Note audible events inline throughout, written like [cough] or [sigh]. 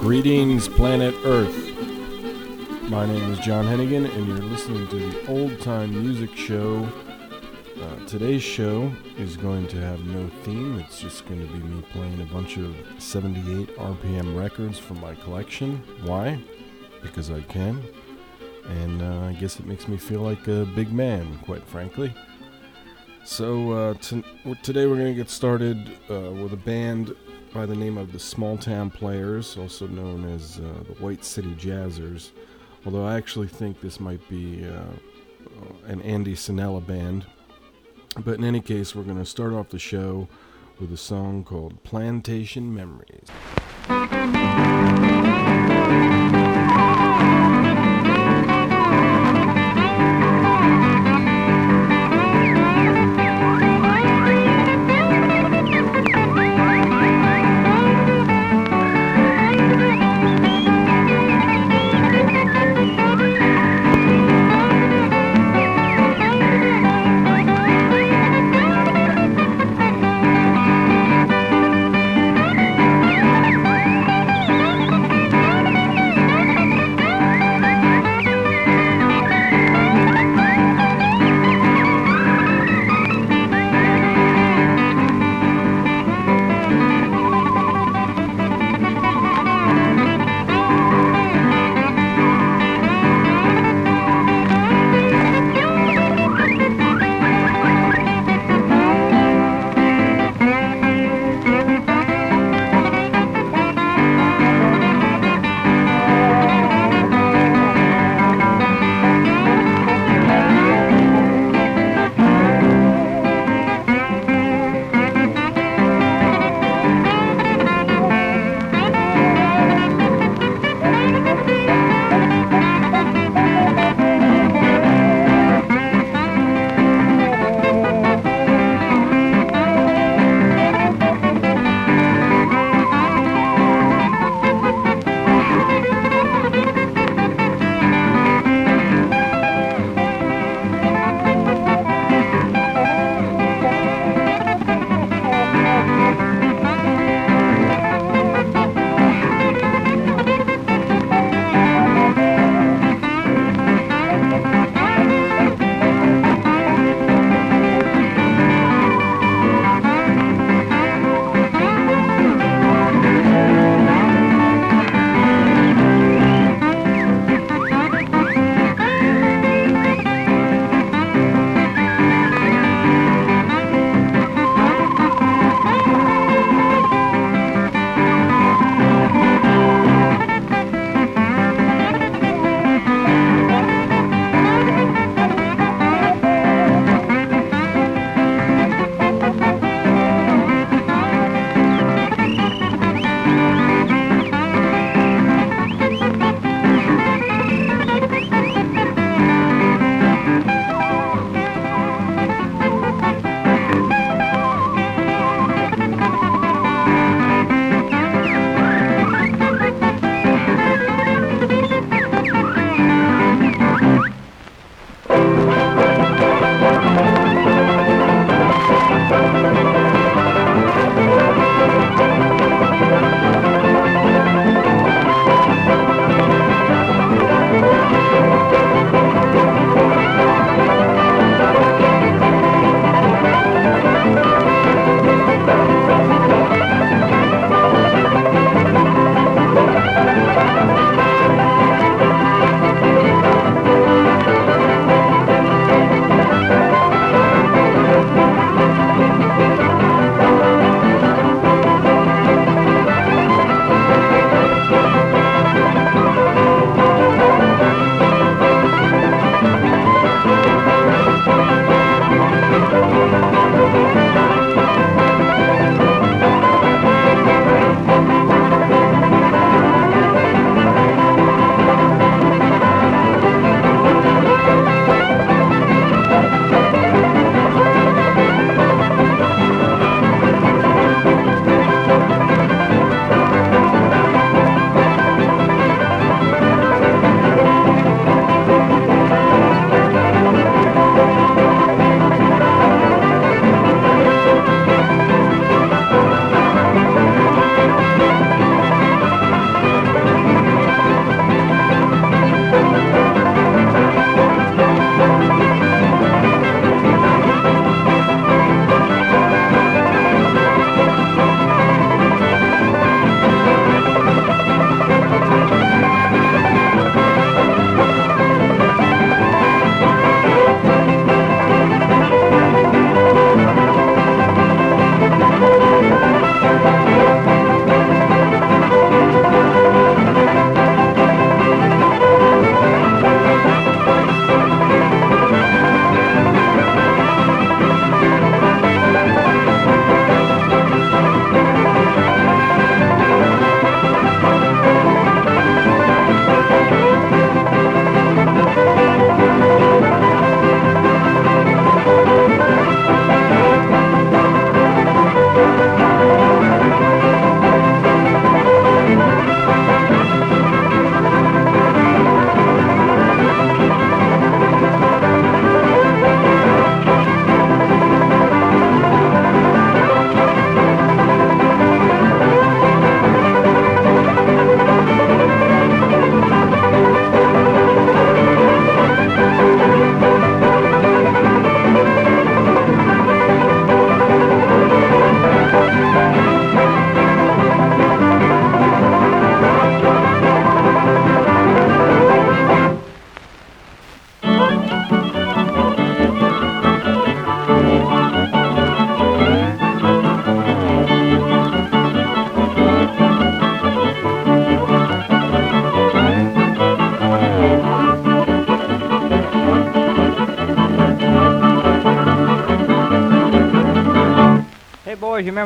Greetings, planet Earth. My name is John Heneghan, and you're listening to the Old Time Music Show. Uh, today's show is going to have no theme, it's just going to be me playing a bunch of 78 RPM records from my collection. Why? Because I can. And uh, I guess it makes me feel like a big man, quite frankly. So, uh, t- today we're going to get started uh, with a band by the name of the Small Town Players, also known as uh, the White City Jazzers. Although I actually think this might be uh, an Andy Sannella band. But in any case, we're going to start off the show with a song called Plantation Memories.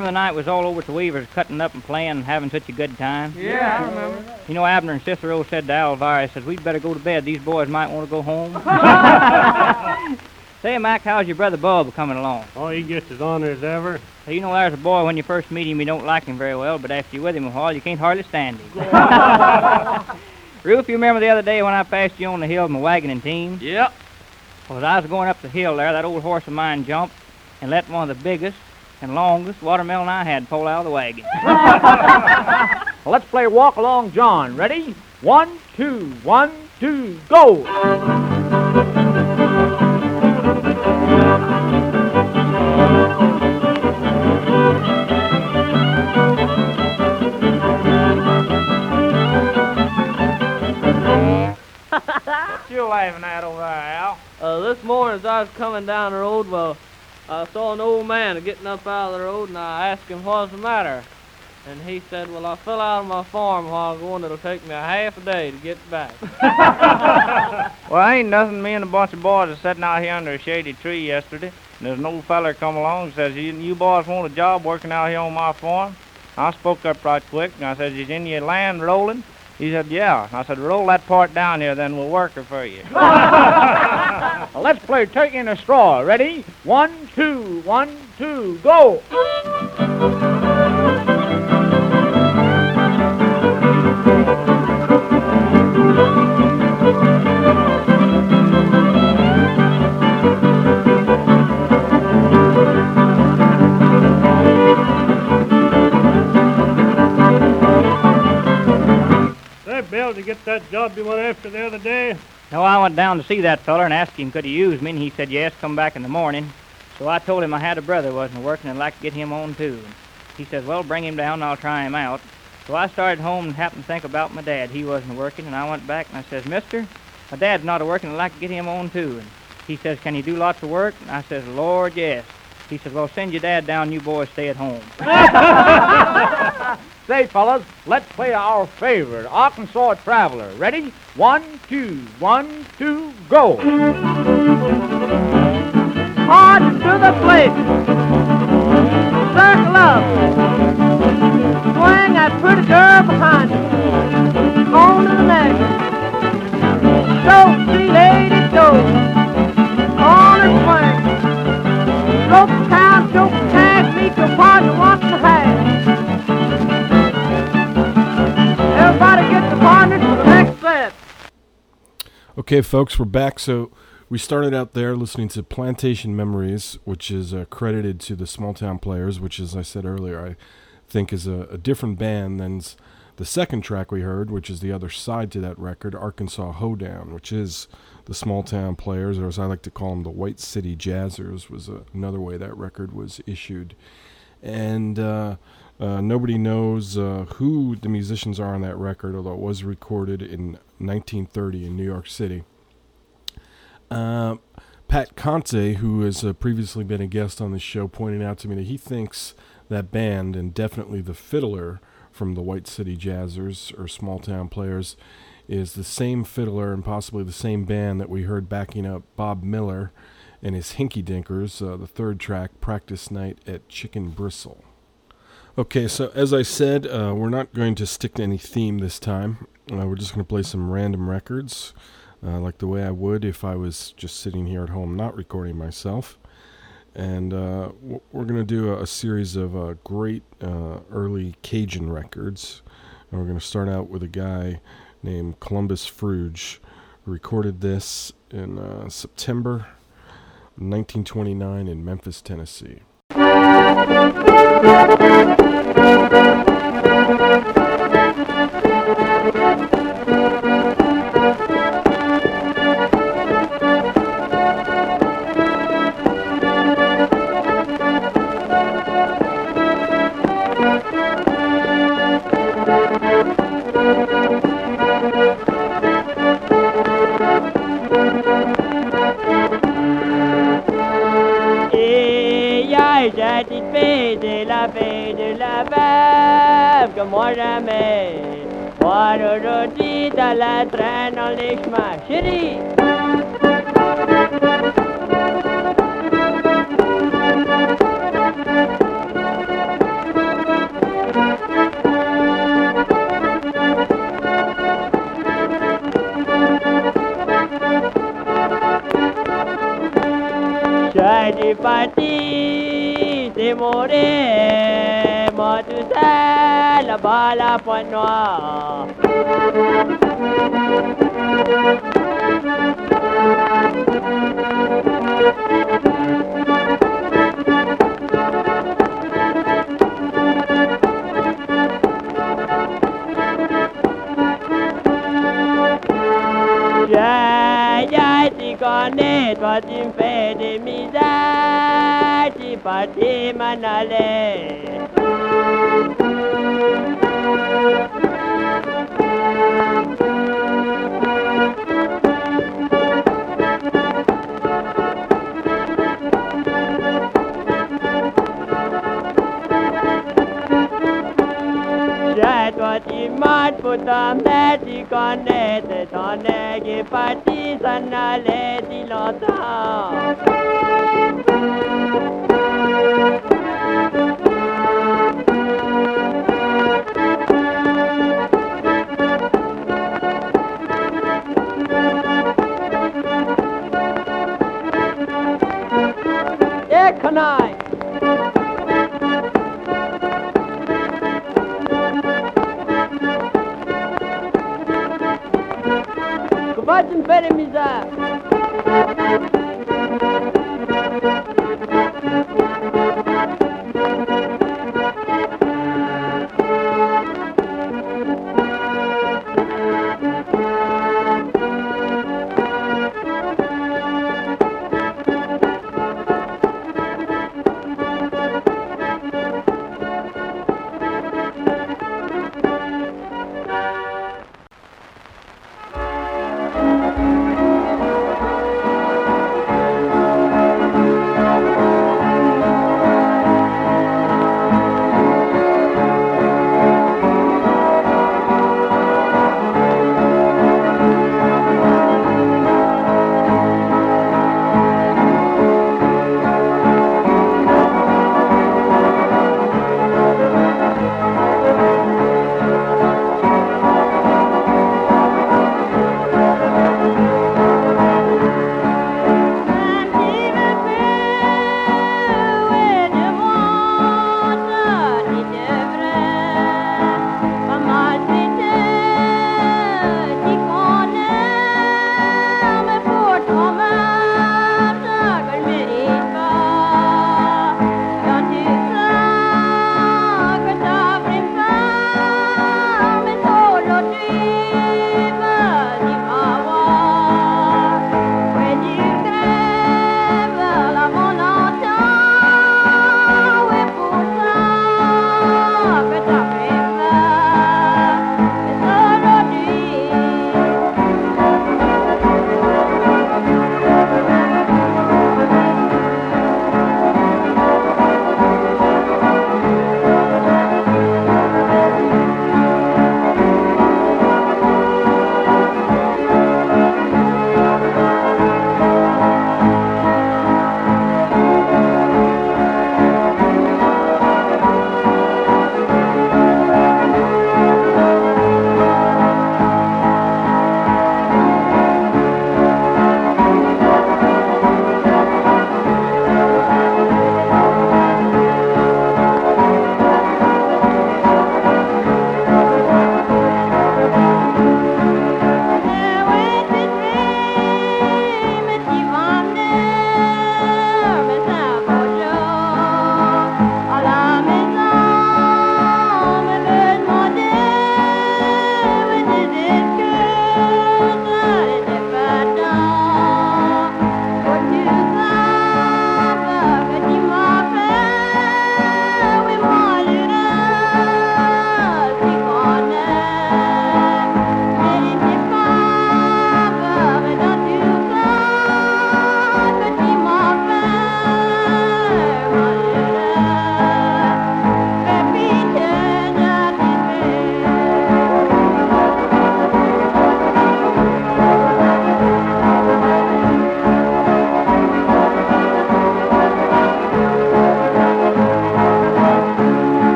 Night was all over at the Weavers cutting up and playing and having such a good time? Yeah, I remember. You know, Abner and Cicero said to Alvira, said, we'd better go to bed. These boys might want to go home. [laughs] Say, Mac, how's your brother Bub coming along? Oh, he gets as honor as ever. So you know, there's a boy, when you first meet him, you don't like him very well, but after you're with him a while, you can't hardly stand him. [laughs] Ruth, you remember the other day when I passed you on the hill in my wagon and team? Yep. Well, as I was going up the hill there, that old horse of mine jumped and let one of the biggest and longest watermelon I had pulled out of the wagon. Well, [laughs] let's play Walk Along John. Ready? One, two, one, two, go! what you laughing at over there, Al? Uh, this morning as I was coming down the road, well, I saw an old man getting up out of the road, and I asked him what's the matter. And he said, well, I fell out of my farm a while ago, and it'll take me a half a day to get back. [laughs] Well, ain't nothing. Me and a bunch of boys are sitting out here under a shady tree yesterday, and there's an old feller come along and says, you, you boys want a job working out here on my farm? I spoke up right quick, and I said, is any land rolling? He said, yeah. I said, roll that part down here, then we'll work it for you. [laughs] Well, let's play Turkey in a Straw. Ready? One, two, one, two, go! You get that job you went after the other day? No, I went down to see that feller and asked him could he use me, and he said yes, come back in the morning. So I told him I had a brother wasn't working and I'd like to get him on too. He says, well, bring him down and I'll try him out. So I started home and happened to think about my dad. He wasn't working, and I went back and I says, Mister, my dad's not a working. I'd like to get him on too. And he says, can he do lots of work? And I says, Lord, yes. He says, well, send your dad down. You boys stay at home. [laughs] Say, fellas, let's play our favorite Arkansas Traveler. Ready? One, two, one, two, go! On to the plate! Circle up! Swing that pretty girl behind you! On to the next! Go, see lady, go! Okay, folks, we're back. So we started out there listening to Plantation Memories, which is uh, credited to the Small Town Players, which, as I said earlier, I think is a, a different band than the second track we heard, which is the other side to that record, Arkansas Hoedown, which is the Small Town Players, or as I like to call them, the White City Jazzers, was another way that record was issued. And uh, uh, nobody knows uh, who the musicians are on that record, although it was recorded in 1930 in New York City. Uh, Pat Conte, who has uh, previously been a guest on the show, pointed out to me that he thinks that band, and definitely the fiddler from the White City Jazzers or Small Town Players, is the same fiddler and possibly the same band that we heard backing up Bob Miller and his Hinky Dinkers, uh, the third track, Practice Night at Chicken Bristle. Okay, so as I said, uh, we're not going to stick to any theme this time. Uh, we're just going to play some random records, uh, like the way I would if I was just sitting here at home not recording myself. And uh, we're going to do a, a series of uh, great uh, early Cajun records. And we're going to start out with a guy named Columbus Fruge, who recorded this in September 1929 in Memphis, Tennessee. Thank you. moi jamais. Moi aujourd'hui dans la traîne, on est chemin, chérie. J'ai parti, c'est mon rêve tout seul, là-bas à la pointe noire. Connais, toi tu me fais des misères, tu partis m'en aller. Jatwati mat putam dati kone te tone ki pati sanale dilota.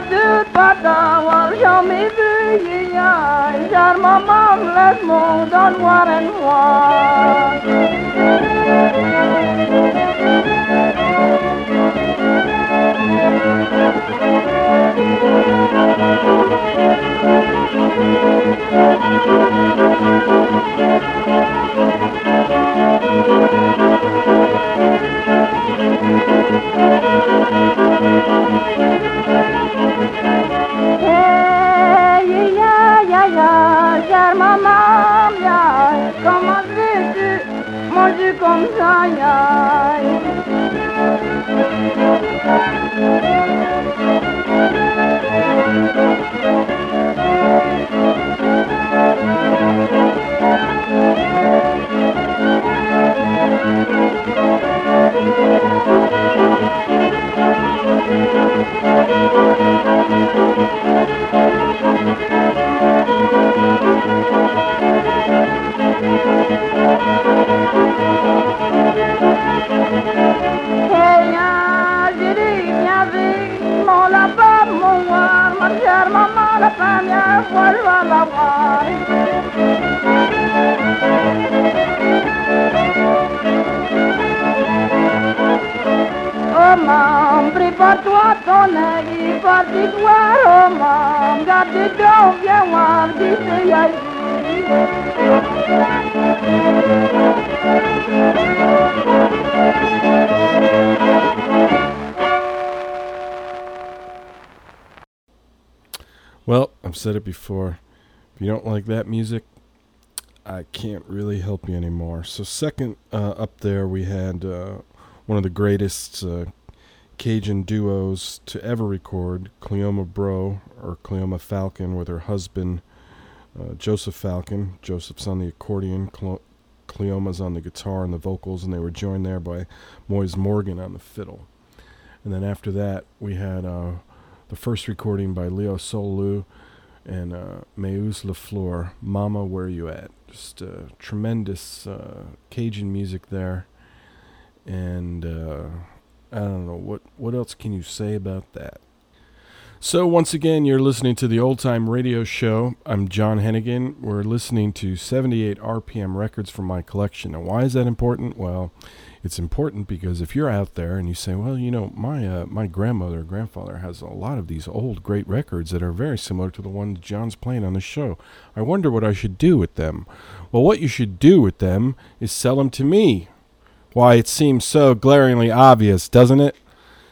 De pas d'avoir jamais vu, aïe, car maman me laisse mon dans ya, comment veux-tu manger comme ça, ya? Hey, Well, I've said it before. If you don't like that music, I can't really help you anymore. So, second uh, up there, we had uh, one of the greatest uh, Cajun duos to ever record Cleoma Breaux, or Cleoma Falcon, with her husband uh, Joseph Falcon. Joseph's on the accordion, Cle- Cleoma's on the guitar and the vocals, and they were joined there by Moise Morgan on the fiddle. And then after that, we had uh, the first recording by Leo Soileau and uh, Mayuse LaFleur, Mama, Where You At? Just uh, tremendous uh, Cajun music there. And uh, I don't know, what, what else can you say about that? So, once again, you're listening to the Old Time Radio Show. I'm John Heneghan. We're listening to 78 RPM records from my collection. And why is that important? Well, it's important because if you're out there and you say, "Well, you know, my uh, my grandmother or grandfather has a lot of these old great records that are very similar to the ones John's playing on the show. I wonder what I should do with them." Well, what you should do with them is sell them to me. Why, it seems so glaringly obvious, doesn't it?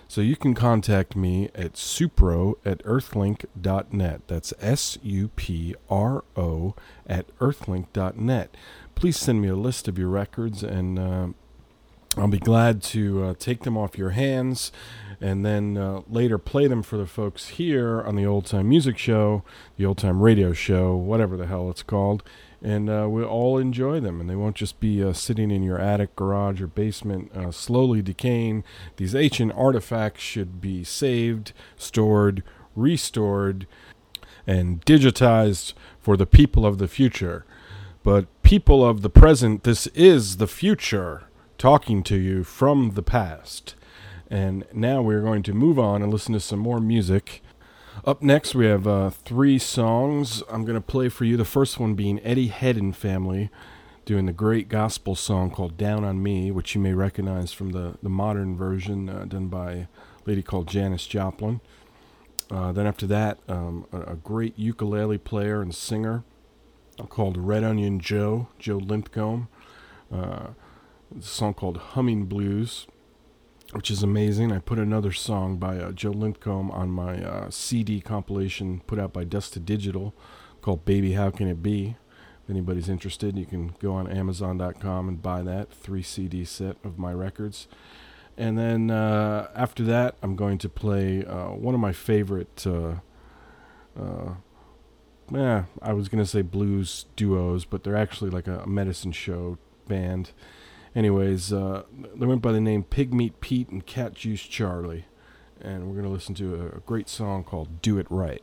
So you can contact me at supro at earthlink.net. That's S U P R O at earthlink.net. Please send me a list of your records and uh, I'll be glad to uh, take them off your hands and then uh, later play them for the folks here on the Old Time Music Show, the Old Time Radio Show, whatever the hell it's called. And uh, we'll all enjoy them, and they won't just be uh, sitting in your attic, garage, or basement, uh, slowly decaying. These ancient artifacts should be saved, stored, restored, and digitized for the people of the future. But people of the present, this is the future talking to you from the past. And now we're going to move on and listen to some more music. Up next, we have uh, three songs I'm going to play for you. The first one being Eddie Head and Family doing the great gospel song called Down on Me, which you may recognize from the, the modern version uh, done by a lady called Janis Joplin. Uh, then after that, um, a, a great ukulele player and singer called Red Onion Joe, Joe Linthecome. Uh, a song called Humming Blues, which is amazing. I put another song by uh, Joe Linthecome on my uh, CD compilation put out by Dust-to-Digital called Baby How Can It Be. If anybody's interested, you can go on Amazon.com and buy that three CD set of my records. And then uh, after that, I'm going to play uh, one of my favorite. Yeah, I was gonna say blues duos, but they're actually like a, medicine show band. Anyways, uh, they went by the name Pigmeat Pete and Cat Juice Charlie, and we're gonna listen to a, a great song called "Do It Right."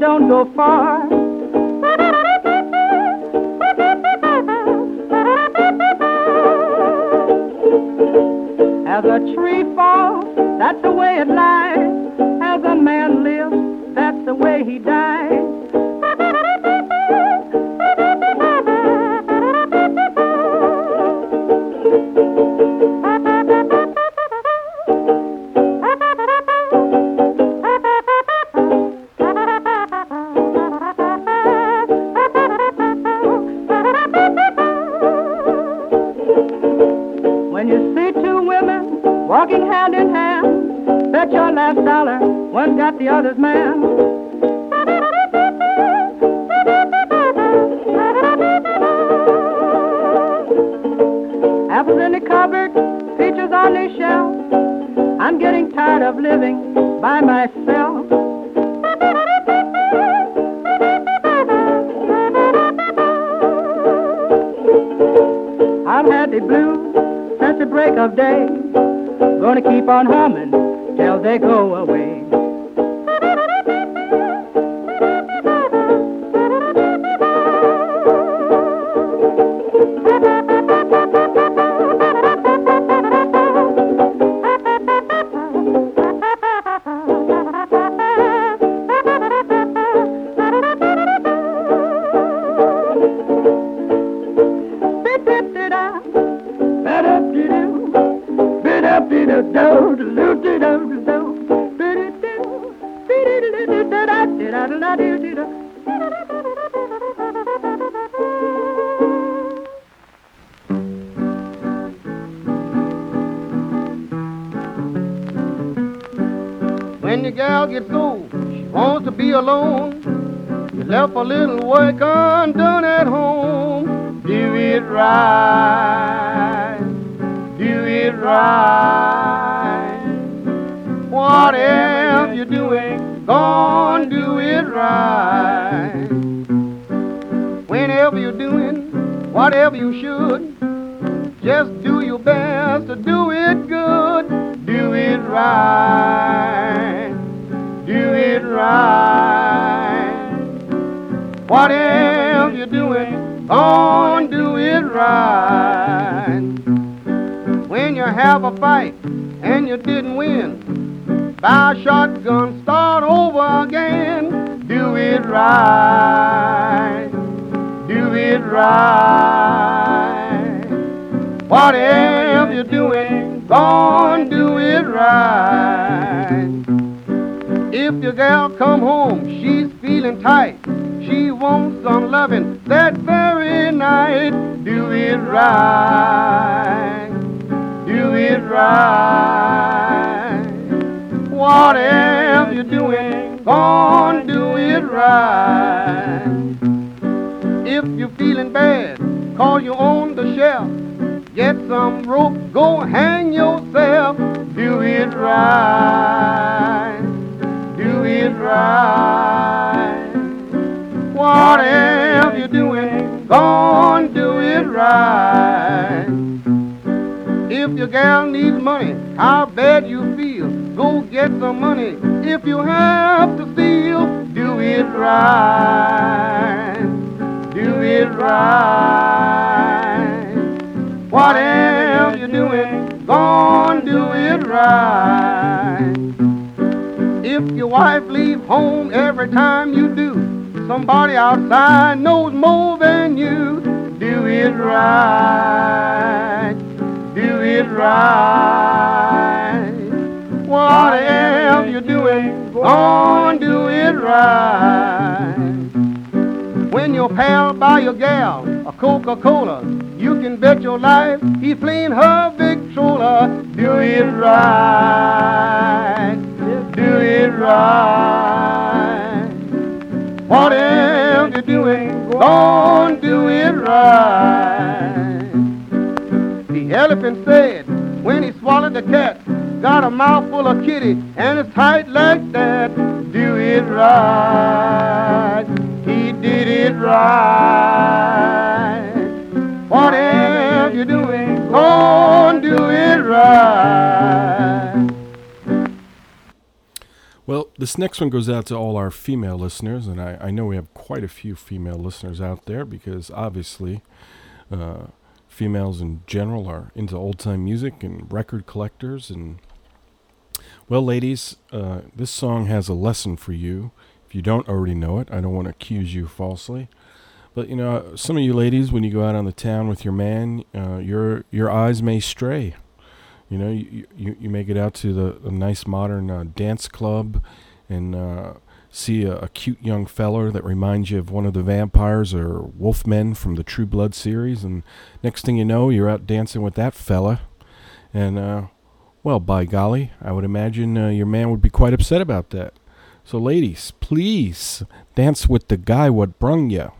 don't go far. Gonna keep on humming till they go away. Alone. You left a little work undone at home. Do it right. Do it right. Whatever you're doing, gone do it right. Whenever you're doing whatever you should, just do your best to do it good. Do it right. Do it right. You're doing, gone do it right. When you have a fight and you didn't win, buy a shotgun, start over again. Do it right. Do it right. Whatever you're doing, gone do it right. If your gal come home, she's feeling tight. She wants some loving that very night. Do it right. Do it right. Whatever you're doing, gone do it right. If you're feeling bad, call you on the shelf. Get some rope, go hang yourself. Do it right. Do it right. Whatever you're doing, gone do it right. If your gal needs money, how bad you feel, go get some money. If you have to steal, do it right. Do it right. Whatever you're doing, gone do it right. If your wife leave home every time you do, somebody outside knows more than you. Do it right. Do it right. Whatever you're doing, gone do it right. When your pal buy your gal a Coca-Cola, you can bet your life he's playing her Victrola. Do it right. Do it right. Whatever you're doing, go on, do it right. The elephant said when he swallowed the cat, got a mouthful of kitty and it's tight like that. Do it right. He did it right. What Whatever you're doing, on, do it right. Well, this next one goes out to all our female listeners, and I, I know we have quite a few female listeners out there because obviously uh, females in general are into old time music and record collectors. And, well, ladies, uh, this song has a lesson for you. If you don't already know it, I don't want to accuse you falsely. But you know, some of you ladies, when you go out on the town with your man, uh, your your eyes may stray. You know, you, you, you may get out to the, the nice modern uh, dance club and uh, see a, a, cute young feller that reminds you of one of the vampires or wolfmen from the True Blood series. And next thing you know, you're out dancing with that fella. And, uh, well, by golly, I would imagine uh, your man would be quite upset about that. So, ladies, please dance with the guy what brung you.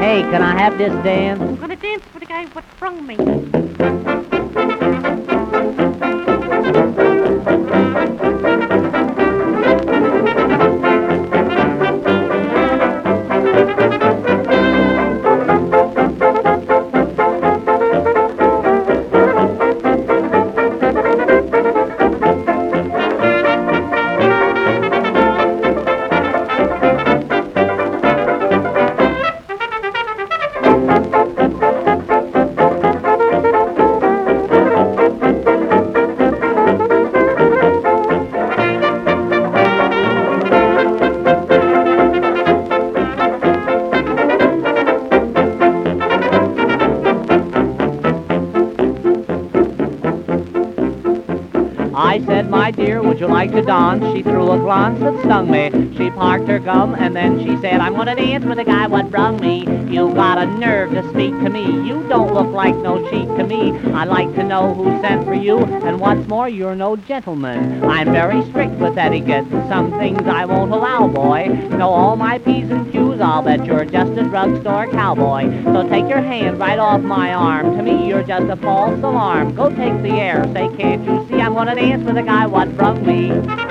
Hey, can I have this dance? I'm gonna dance guy what brung me. Like to dance. She threw a glance that stung me. She parked her gum and then she said, I'm gonna dance with the guy what brung me. You got a nerve to speak to me. You don't look like no cheat to me. I like to know who sent for you, and what's more, you're no gentleman. I'm very strict with etiquette. Some things I won't allow, boy. Know all my P's and Q's. I'll bet you're just a drugstore cowboy. So take your hand right off my arm. To me, you're just a false alarm. Go take the air. Say, can't you I'm gonna dance with the guy what from me?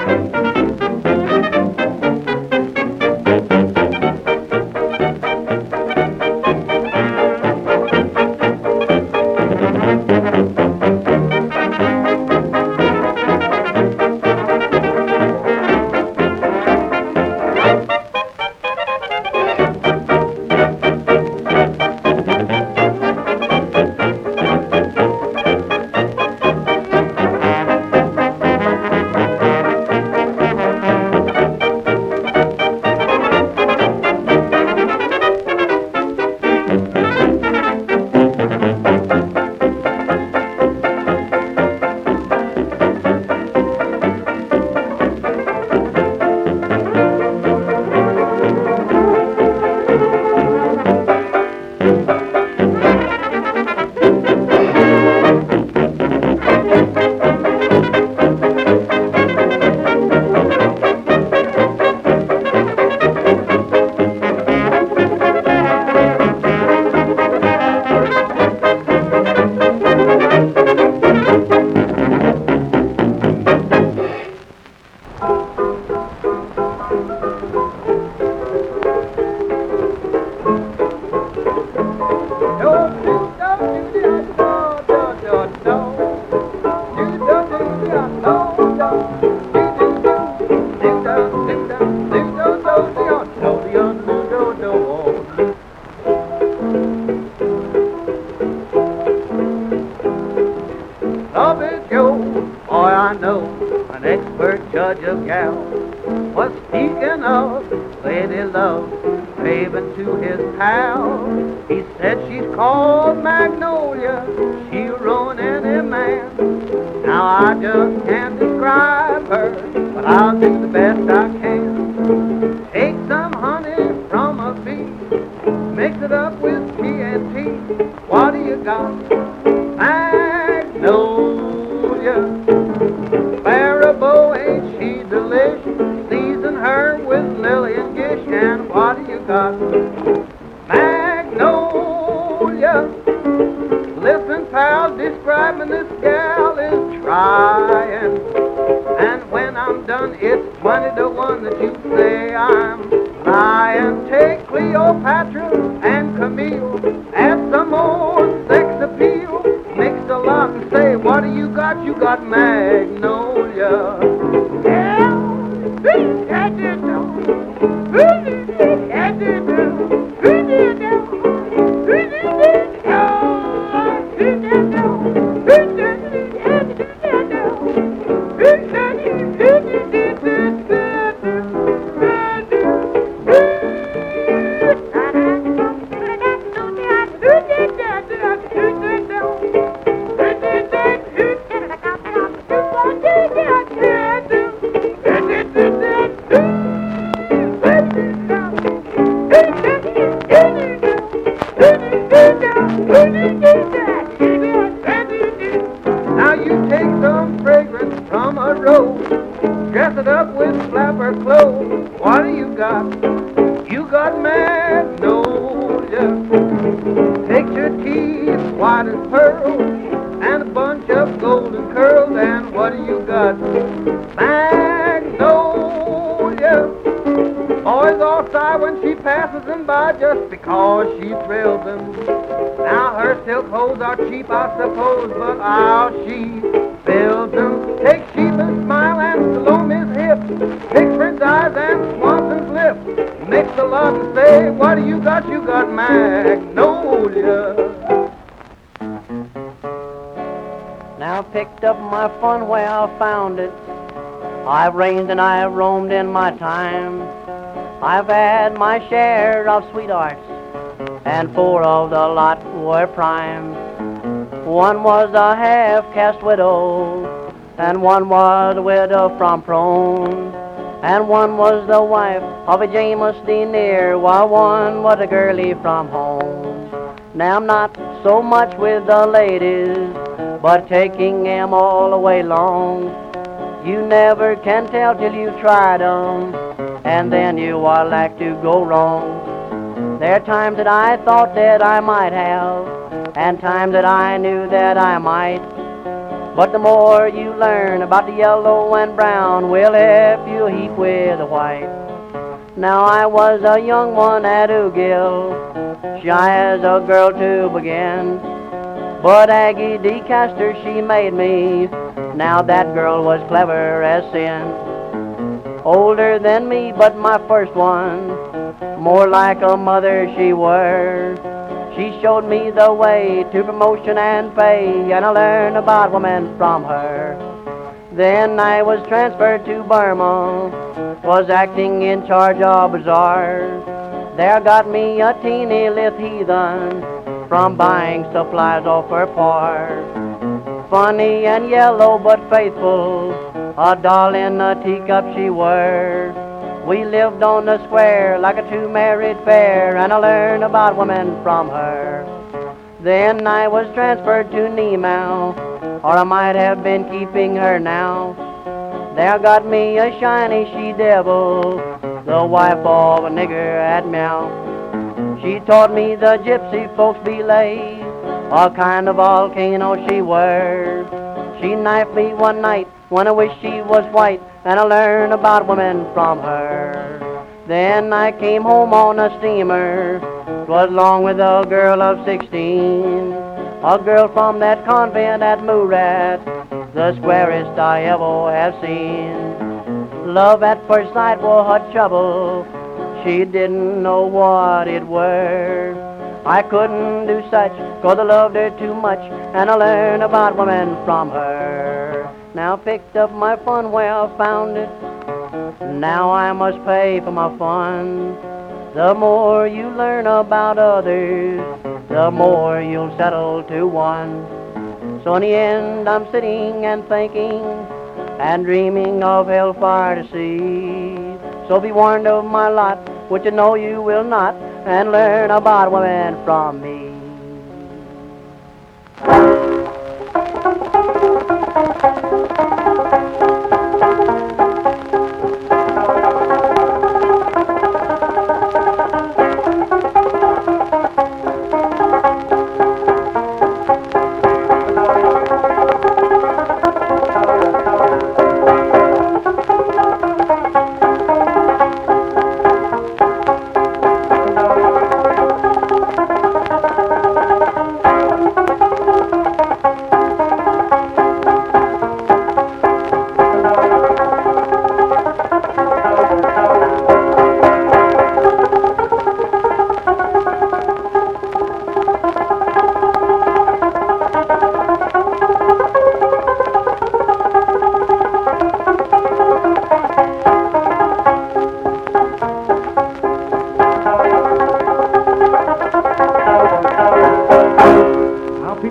best I can. Take some honey from a bee, mix it up with TNT. What do you got? Hose are cheap, I suppose, but how she fills them. Take Sheba's smile and Salome's hip, Prince eyes and Swanson's lip. Mix the love and say, what do you got? You got magnolia. Now picked up my fun where I found it. I've ranged and I've roamed in my time. I've had my share of sweethearts, and four of the lot were prime. One was a half-caste widow, and one was a widow from Prone, and one was the wife of a James Denier, while one was a girlie from home. Now I'm not so much with the ladies, but taking 'em all the way long. You never can tell till you tried 'em, and then you are like to go wrong. There are times that I thought that I might have, and times that I knew that I might. But the more you learn about the yellow and brown, will help you heap with the white. Now I was a young one at Ugill, shy as a girl to begin. But Aggie DeCaster, she made me. Now that girl was clever as sin. Older than me, but my first one. More like a mother she were. She showed me the way to promotion and pay, and I learned about women from her. Then I was transferred to Burma, was acting in charge of bazaars. There got me a teeny little heathen from buying supplies off her par. Funny and yellow but faithful, a doll in a teacup she were. We lived on the square like a two married pair, and I learned about women from her. Then I was transferred to Nemau, or I might have been keeping her now. There got me a shiny she devil, the wife of a nigger at Mhow. She taught me the gypsy folks belay, a kind of volcano she were. She knifed me one night when I wish she was white, and I learned about women from her. Then I came home on a steamer, 'twas long with a girl of sixteen, a girl from that convent at Meerut, the squarest I ever have seen. Love at first sight was her trouble, she didn't know what it were. I couldn't do such, 'cause I loved her too much, and I learned about women from her. Now picked up my fun where I found it. Now I must pay for my fun. The more you learn about others, the more you'll settle to one. So in the end, I'm sitting and thinking and dreaming of hellfire to see. So be warned of my lot, which you know you will not, and learn about women from me.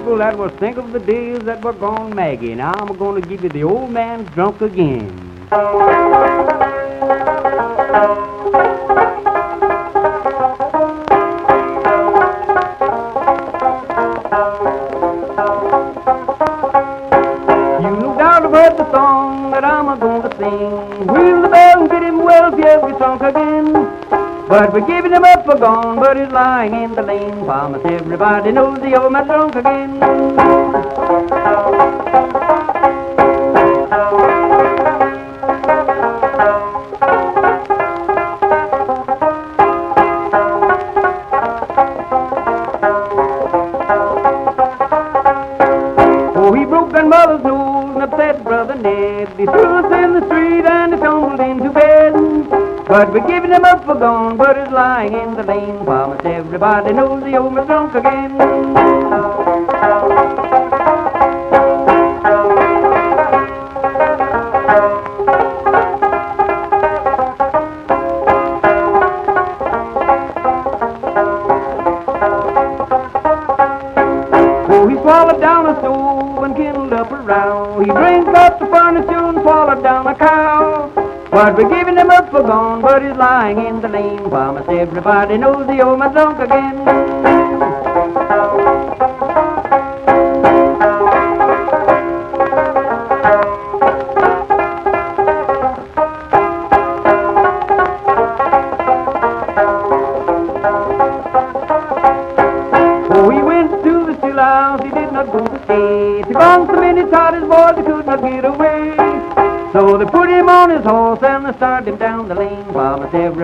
People that will think of the days that were gone, Maggie. Now I'm going to give you the old man's drunk again. We're giving him up for gone, but he's lying in the lane. Promise everybody knows the old man drunk again. For gone, but he's lying in the lane. Promise everybody knows the old man's drunk again. Everybody knows the old man's drunk again.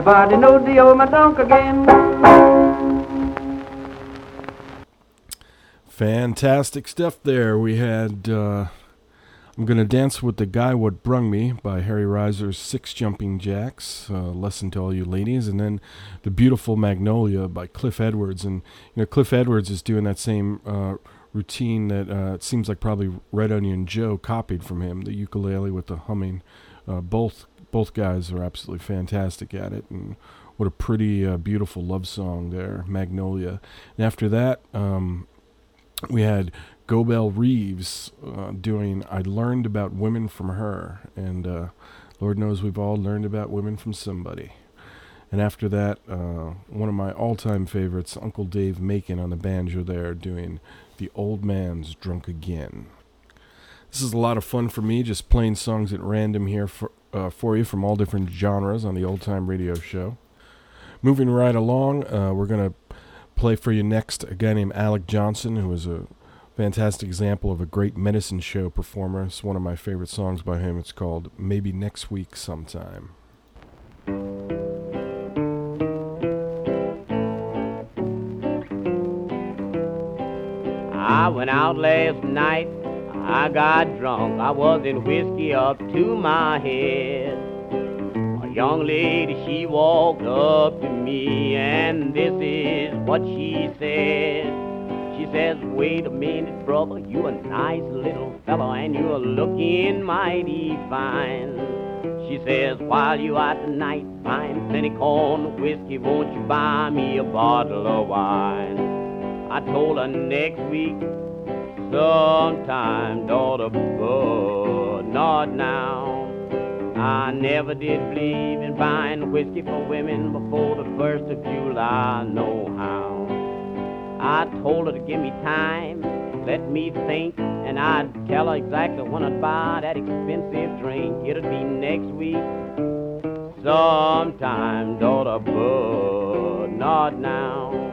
Everybody knows the old man drunk again. Fantastic stuff there. We had uh, I'm Gonna Dance with the Guy What Brung Me by Harry Reser's Six Jumping Jacks, uh, lesson to all you ladies, and then The Beautiful Magnolia by Cliff Edwards. And, you know, Cliff Edwards is doing that same uh, routine that uh, it seems like probably Red Onion Joe copied from him, the ukulele with the humming. Uh, both both guys are absolutely fantastic at it, and what a pretty, uh, beautiful love song there, Magnolia. And after that, um, we had Goebel Reeves uh, doing I Learned About Women from Her. And uh, Lord knows we've all learned about women from somebody. And after that, uh, one of my all time favorites, Uncle Dave Macon on the banjo there doing The Old Man's Drunk Again. This is a lot of fun for me, just playing songs at random here for, uh, for you from all different genres on the old time radio show. Moving right along, uh, we're going to play for you next a guy named Alec Johnson, who is a fantastic example of a great medicine show performer. It's one of my favorite songs by him. It's called Maybe Next Week Sometime. I went out last night, I got drunk, I was in whiskey up to my head. A young lady, she walked up to me, and this is what she said. She says, wait a minute, brother, you a nice little fellow, and you're looking mighty fine. She says, while you out tonight, buying plenty corn whiskey, won't you buy me a bottle of wine? I told her next week, sometime, daughter, but not now. I never did believe in buying whiskey for women before the first of July, no how. I told her to give me time, let me think, and I'd tell her exactly when I'd buy that expensive drink. It'd be next week, sometime, daughter, but not now.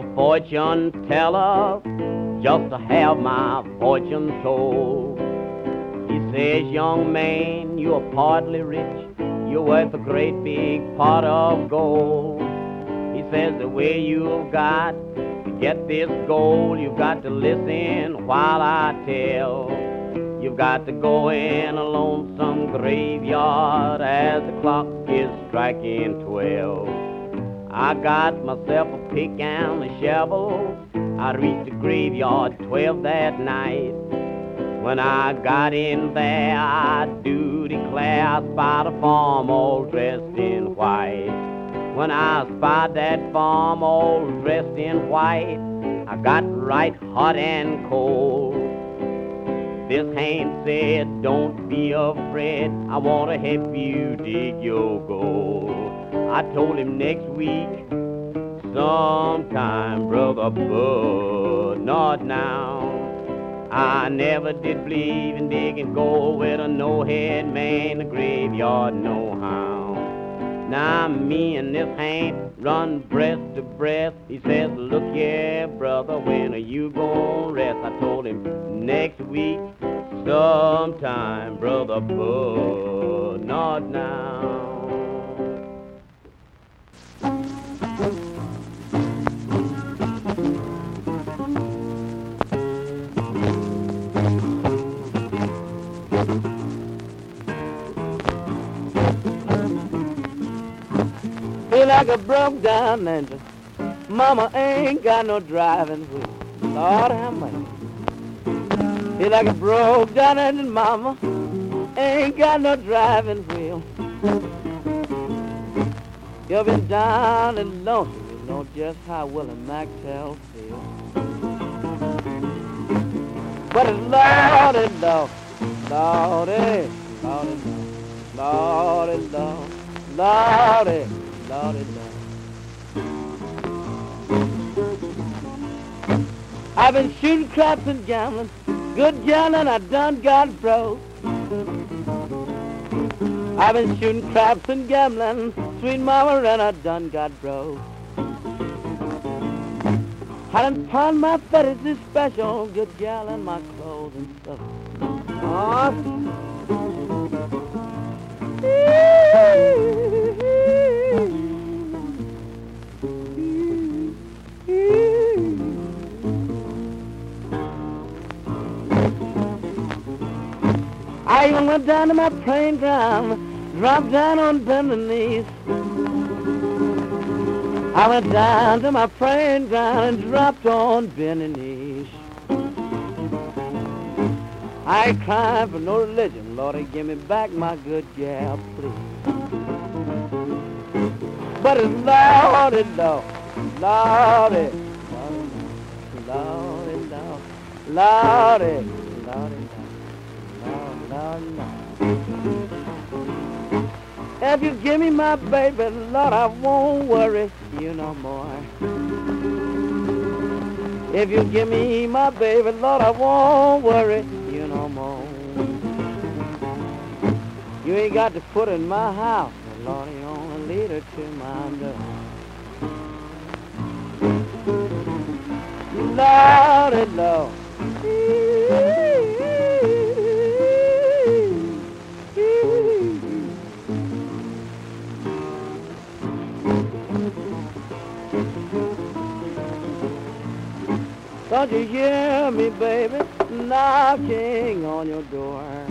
A fortune teller just to have my fortune told. He says, young man, you are partly rich. You're worth a great big pot of gold. He says, the way you've got to get this gold, you've got to listen while I tell. You've got to go in a lonesome graveyard as the clock is striking twelve. I got myself pick and the shovel. I reached the graveyard twelve that night. When I got in there, I do declare I spied a farm all dressed in white. When I spied that farm all dressed in white, I got right hot and cold. This hand said, don't be afraid, I want to help you dig your gold. I told him next week, sometime, brother Bud, not now. I never did believe in digging gold with a no-head man, in the graveyard no how. Now me and this Hank run breast to breast. He says, look here, brother, when are you gonna rest? I told him next week, sometime, brother Bud, not now. A broke down engine. Mama ain't got no driving wheel. Lord have mercy. He like a broke down engine, mama ain't got no driving wheel. You've been down and lonely. you know just how Willie McTell feels. But it's Lordy, Lord, Lordy, Lordy, Lordy, Lord, Lordy, Lordy, Lord. I've been shooting craps and gambling, good gambling I done got broke. I've been shooting craps and gambling, sweet mama, and I done got broke. I done pawned my fetters this special, good gal, and my clothes and stuff. I even went down to my praying ground, dropped down on bending knees. I went down to my praying ground and dropped on bending knees. I ain't for no religion, Lordy, give me back my good gal, please. But it's Lordy, Lord, Lordy, Lordy, Lordy, Lordy, Lordy, Lordy, Lord, Lord. If you give me my baby, Lord, I won't worry you no more. If you give me my baby, Lord, I won't worry you no more. You ain't got to put in my house, Lord, you only lead her to my door. Lordy, Lord. Don't you hear me, baby, knocking on your door?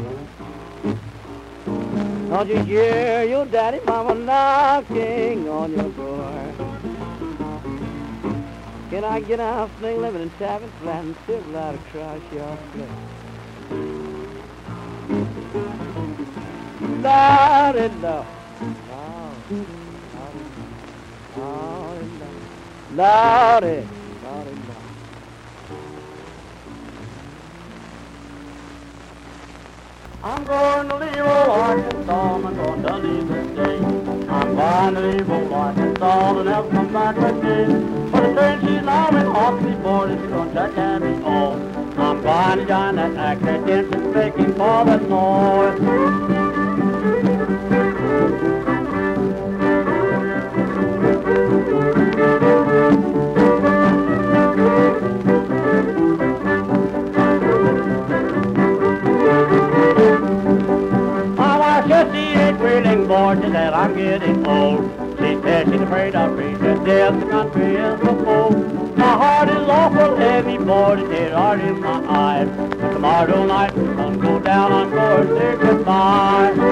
Don't you hear your daddy, mama knocking on your door? Can I get out, sling, living and tapping, flat and still out across your? Lordy, Lord. Lordy, Lordy, Lordy, Lordy, Lordy. I'm going to leave old Arkansas, I'm going to leave this day. I'm going to leave old Arkansas and never come back again. But the train she's now in Hawksley Board is going to carry me home. I'm going to join that accident and making for the north. That I'm getting old. She's afraid I'll reach the death the country is before. My heart is awful heavy, bored, and tears are in my eyes. Tomorrow night the sun go down, I'm going to say goodbye.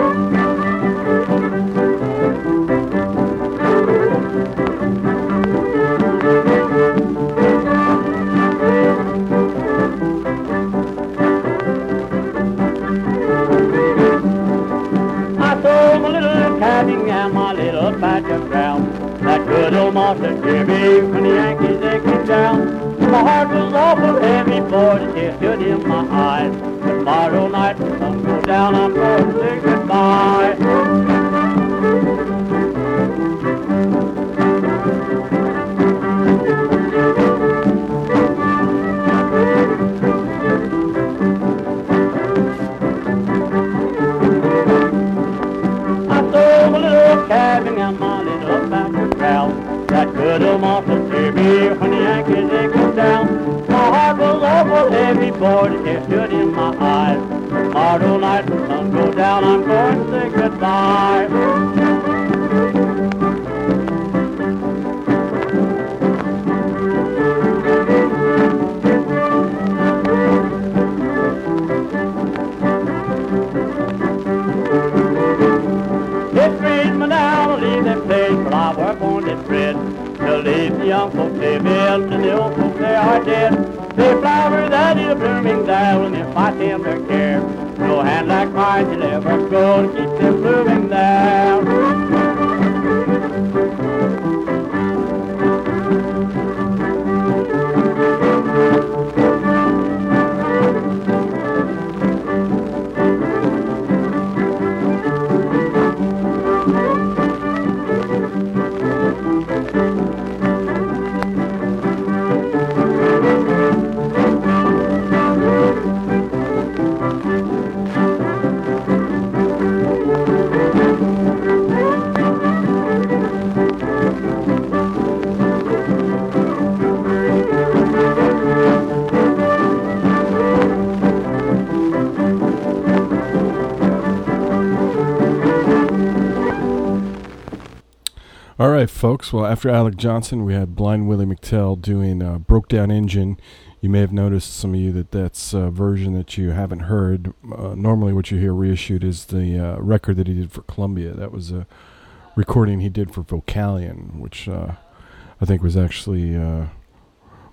Right, folks. Well, after Alec Johnson, we had Blind Willie McTell doing uh, "Broke Down Engine." You may have noticed some of you that that's a version that you haven't heard. Uh, normally, what you hear reissued is the uh, record that he did for Columbia. That was a recording he did for Vocalion, which uh, I think was actually uh,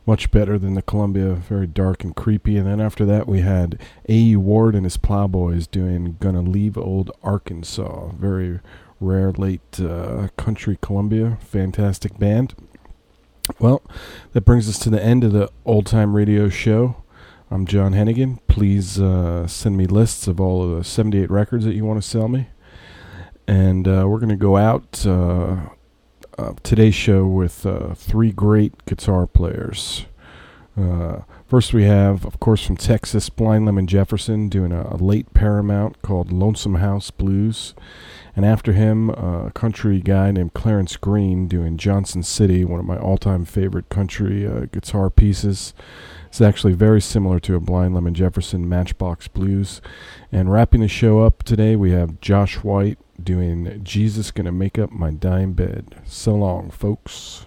much better than the Columbia. Very dark and creepy. And then after that, we had A.E. Ward and his Plowboys doing "Gonna Leave Old Arkansas." Very rare late uh, country Columbia. Fantastic band. Well, that brings us to the end of the old time radio show. I'm John Heneghan. Please uh, send me lists of all of the 78 records that you want to sell me. And uh, we're going to go out uh, today's show with uh, three great guitar players. Uh, first, we have, of course, from Texas, Blind Lemon Jefferson doing a, a late Paramount called Lonesome House Blues. And after him, a country guy named Clarence Greene doing Johnson City, one of my all time favorite country uh, guitar pieces. It's actually very similar to a Blind Lemon Jefferson Matchbox Blues. And wrapping the show up today, we have Josh White doing Jesus Gonna Make Up My Dime Bed. So long, folks.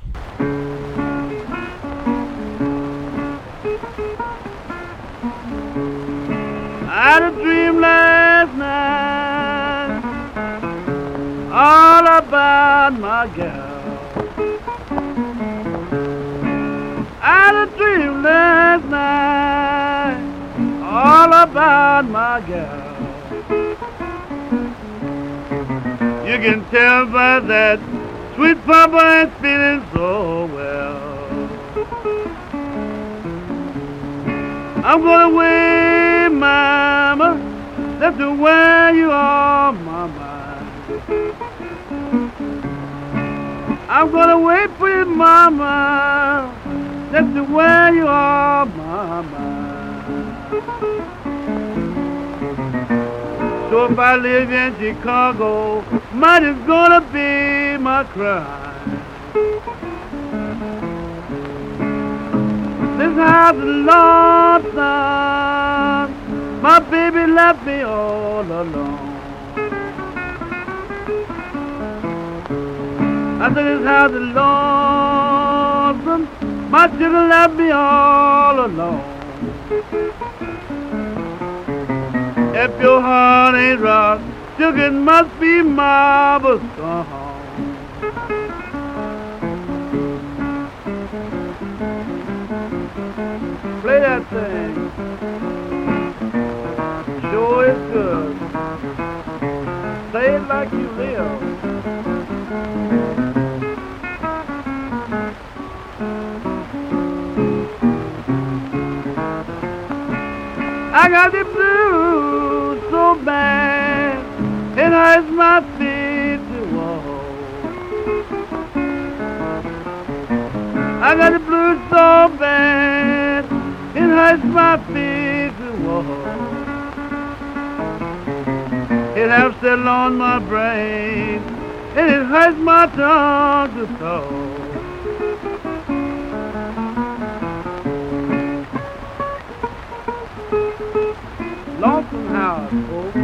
I had a dream last night all about my gal. I had a dream last night all about my gal. You can tell by that sweet papa is feeling so well. I'm going away, mama, just to where you are, mama. I'm gonna wait for you, mama, just to where you are, mama. So if I live in Chicago, mine is gonna be my crime. This house is lonesome. My baby left me all alone. I said this house is lonesome. My children left me all alone. If your heart ain't rock, sugar must be marble song. Play that thing. Sure is good. Say it like you live. I got the blues so bad, it hurts my feet to walk. I got the blues so bad, it hurts my feet to walk. It helps to on my brain, and it hurts my tongue to talk. Lonesome House, folks.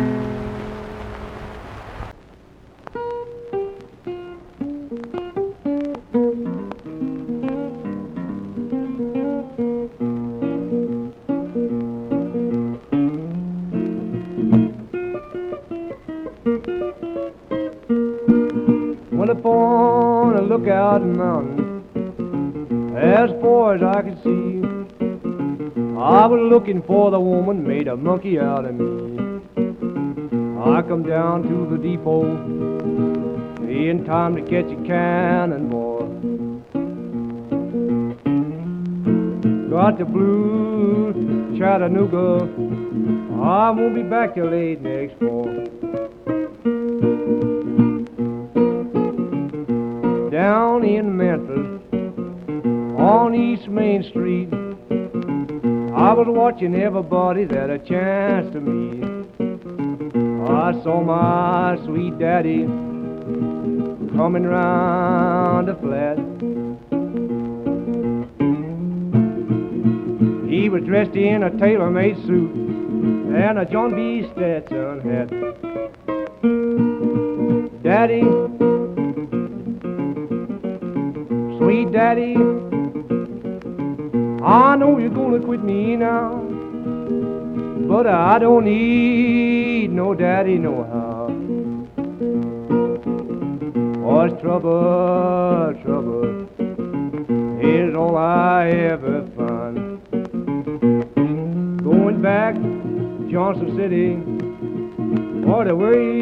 A lookout mountain, looking for the woman made a monkey out of me. I come down to the depot in time to catch a cannonball. Got the blues, Chattanooga. I won't be back till late next fall. Down in Memphis, on East Main Street, I was watching everybody that had a chance to meet. I saw my sweet daddy coming round the flat. He was dressed in a tailor-made suit and a John B. Stetson hat. Daddy, sweet daddy, know you're gonna quit me now, but I don't need no daddy no how. What's trouble, trouble is all I ever find. Going back to Johnson City, what a way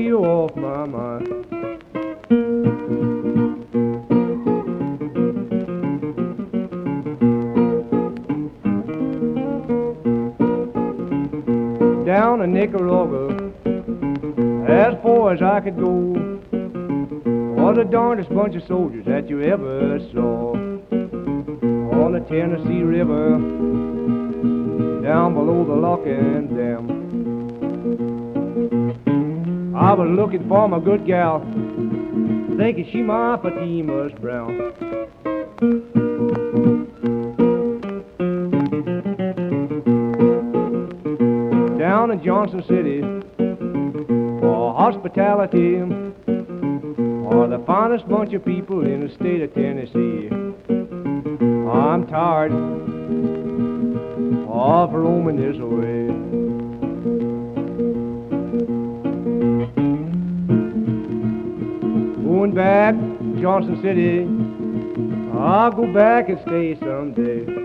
bunch of soldiers that you ever saw on the Tennessee River down below the lock and Dam. I was looking for my good gal, thinking she my Fatima's brown. down in Johnson City for hospitality are the finest bunch of people in the state of Tennessee. I'm tired of roaming this way. Going back to Johnson City, I'll go back and stay someday.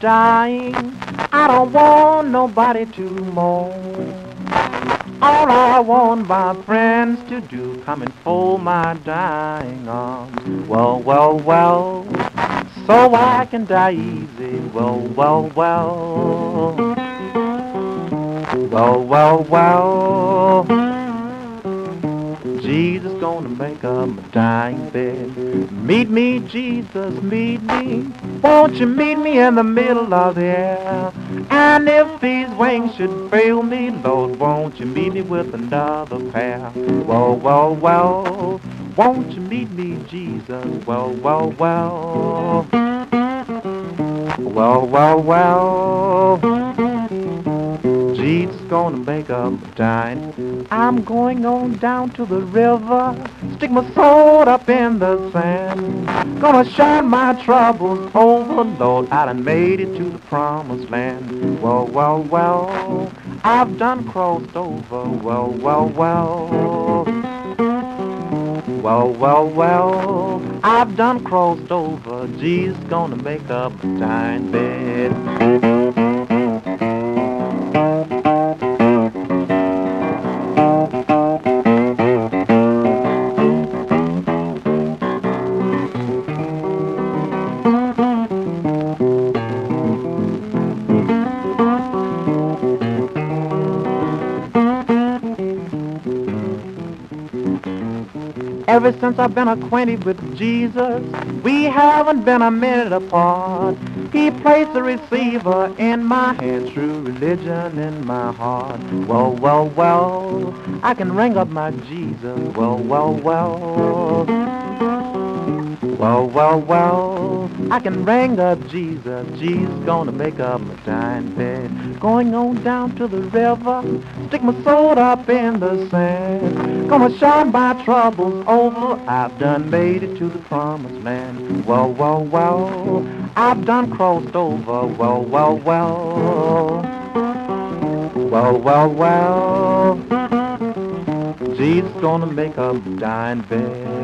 Dying, I don't want nobody to mourn. All I want my friends to do, come and fold my dying arms. Well, well, well, so I can die easy. Well, well, well. Well, well, well. Jesus gonna make up my dying bed. Meet me, Jesus, meet me. Won't you meet me in the middle of the air? And if these wings should fail me, Lord, won't you meet me with another pair? Well, well, well. Won't you meet me, Jesus? Well, well, well. Well, well, well. Jesus gonna make up a dime. I'm going on down to the river, stick my sword up in the sand. Gonna shine my troubles over, Lord. I done made it to the promised land. Well, well, well, I've done crossed over. Well, well, well. Well, well, well, I've done crossed over. Jesus gonna make up a dime bed. Ever since I've been acquainted with Jesus, we haven't been a minute apart. He placed the receiver in my hand, true religion in my heart. Well, well, well, I can ring up my Jesus. Well, well, well. Well, well, well, I can ring up Jesus. Jesus gonna make up my dying bed. Going on down to the river, stick my sword up in the sand. Gonna shine my troubles over. I've done made it to the promised land. Well, well, well, I've done crossed over. Well, well, well. Well, well, well. Jesus gonna make up dying bed.